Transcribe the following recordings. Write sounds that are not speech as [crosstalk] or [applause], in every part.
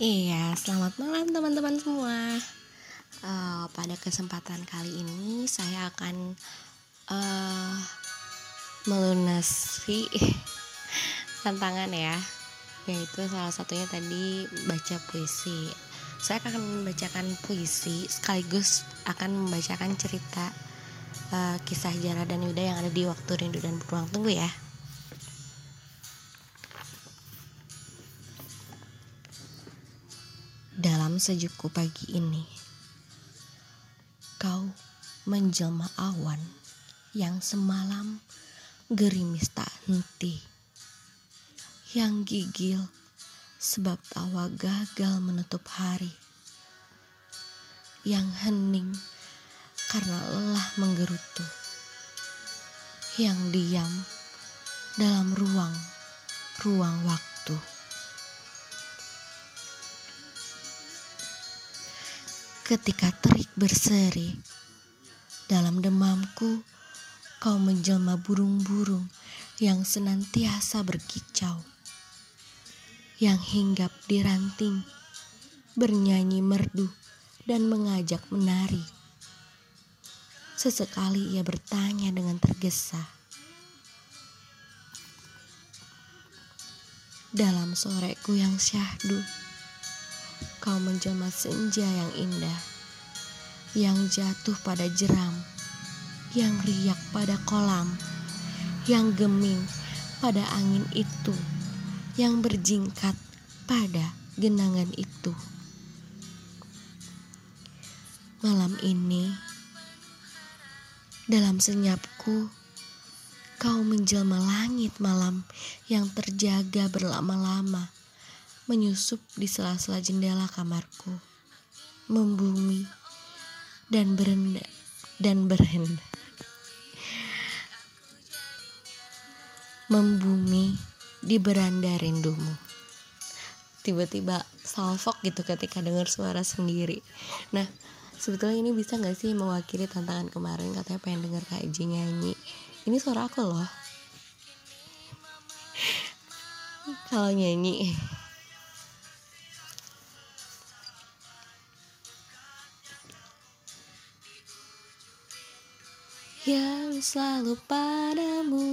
Iya, selamat malam teman-teman semua. Uh, pada kesempatan kali ini saya akan uh, melunasi [laughs] tantangan ya, yaitu salah satunya tadi baca puisi. Saya akan membacakan puisi sekaligus akan membacakan cerita uh, kisah Jara dan Yuda yang ada di waktu rindu dan beruang tunggu ya. Sejukku pagi ini, kau menjelma awan yang semalam gerimis tak henti, yang gigil sebab tawa gagal menutup hari, yang hening karena lelah menggerutu, yang diam dalam ruang ruang waktu. Ketika terik berseri, dalam demamku kau menjelma burung-burung yang senantiasa berkicau, yang hinggap di ranting, bernyanyi merdu dan mengajak menari. Sesekali ia bertanya dengan tergesa. Dalam soreku yang syahdu, kau menjelma senja yang indah, yang jatuh pada jeram, yang riak pada kolam, yang geming pada angin itu, yang berjingkat pada genangan itu. Malam ini, dalam senyapku, kau menjelma langit malam yang terjaga berlama-lama menyusup di sela-sela jendela kamarku, membumi dan berenda dan berhenda. Membumi di beranda rindumu. Tiba-tiba salfok gitu ketika dengar suara sendiri. Nah, sebetulnya ini bisa gak sih mewakili tantangan kemarin katanya pengen denger Kak Eji nyanyi. Ini suara aku loh. Kalau nyanyi yang selalu padamu.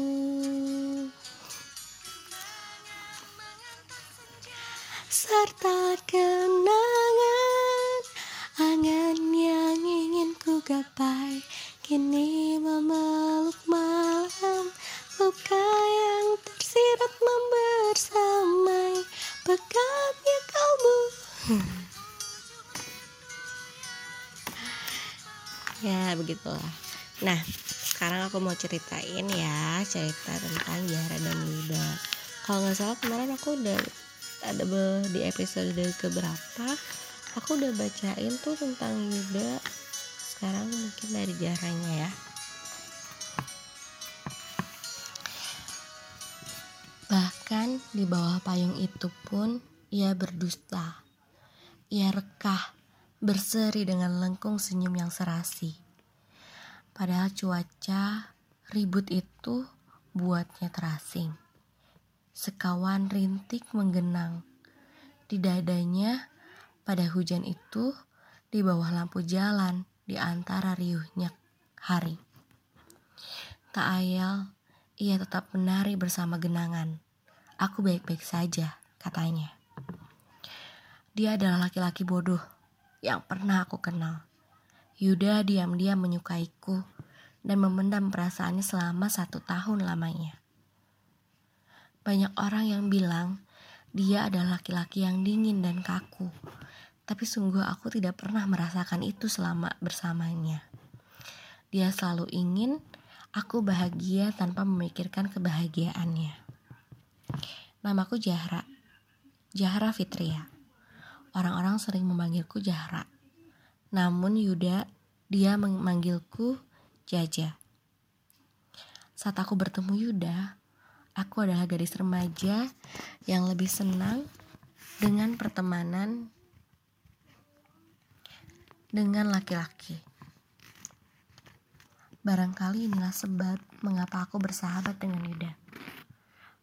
Serta kenangan angan yang ingin ku gapai kini memeluk malam luka yang tersirat membersamai pekatnya kalbu. [laughs] ya begitulah nah sekarang aku mau ceritain ya cerita tentang Yara dan Yuda. Kalau nggak salah kemarin aku udah ada di episode keberapa aku udah bacain tuh tentang Yuda. Sekarang mungkin dari jaranya ya. Bahkan di bawah payung itu pun ia berdusta. Ia rekah berseri dengan lengkung senyum yang serasi Padahal cuaca ribut itu buatnya terasing. Sekawan rintik menggenang. Di dadanya pada hujan itu di bawah lampu jalan di antara riuhnya hari. Tak ayal, ia tetap menari bersama genangan. Aku baik-baik saja, katanya. Dia adalah laki-laki bodoh yang pernah aku kenal. Yuda diam-diam menyukaiku dan memendam perasaannya selama satu tahun lamanya. Banyak orang yang bilang dia adalah laki-laki yang dingin dan kaku, tapi sungguh aku tidak pernah merasakan itu selama bersamanya. Dia selalu ingin aku bahagia tanpa memikirkan kebahagiaannya. Namaku Jahra, Jahra Fitria. Orang-orang sering memanggilku Jahra. Namun Yuda, dia memanggilku Jaja. Saat aku bertemu Yuda, aku adalah gadis remaja yang lebih senang dengan pertemanan dengan laki-laki. Barangkali inilah sebab mengapa aku bersahabat dengan Yuda.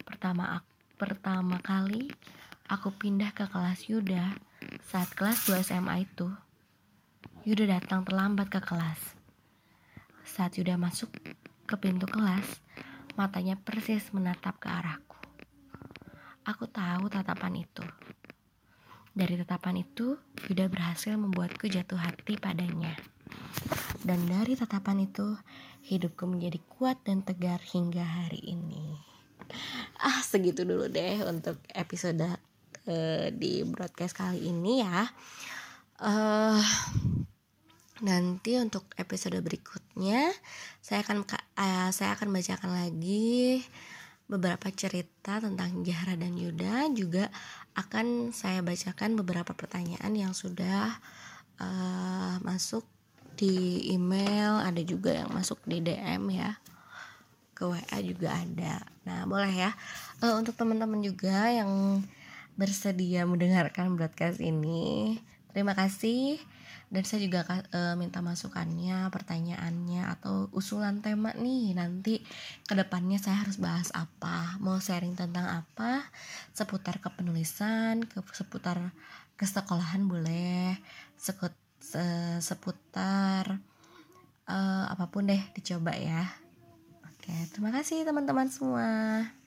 Pertama pertama kali aku pindah ke kelas Yuda saat kelas 2 SMA itu, Yuda datang terlambat ke kelas. Saat Yuda masuk ke pintu kelas, matanya persis menatap ke arahku. Aku tahu tatapan itu. Dari tatapan itu, Yuda berhasil membuatku jatuh hati padanya. Dan dari tatapan itu, hidupku menjadi kuat dan tegar hingga hari ini. Ah, segitu dulu deh untuk episode uh, di broadcast kali ini ya. Uh, nanti untuk episode berikutnya saya akan uh, saya akan bacakan lagi beberapa cerita tentang Jahra dan Yuda. Juga akan saya bacakan beberapa pertanyaan yang sudah uh, masuk di email. Ada juga yang masuk di DM ya. Ke WA juga ada. Nah boleh ya. Uh, untuk teman-teman juga yang bersedia mendengarkan broadcast ini terima kasih dan saya juga e, minta masukannya, pertanyaannya atau usulan tema nih nanti ke depannya saya harus bahas apa, mau sharing tentang apa, seputar kepenulisan, ke, seputar kesekolahan boleh, sekut, se, seputar e, apa pun deh dicoba ya. Oke, terima kasih teman-teman semua.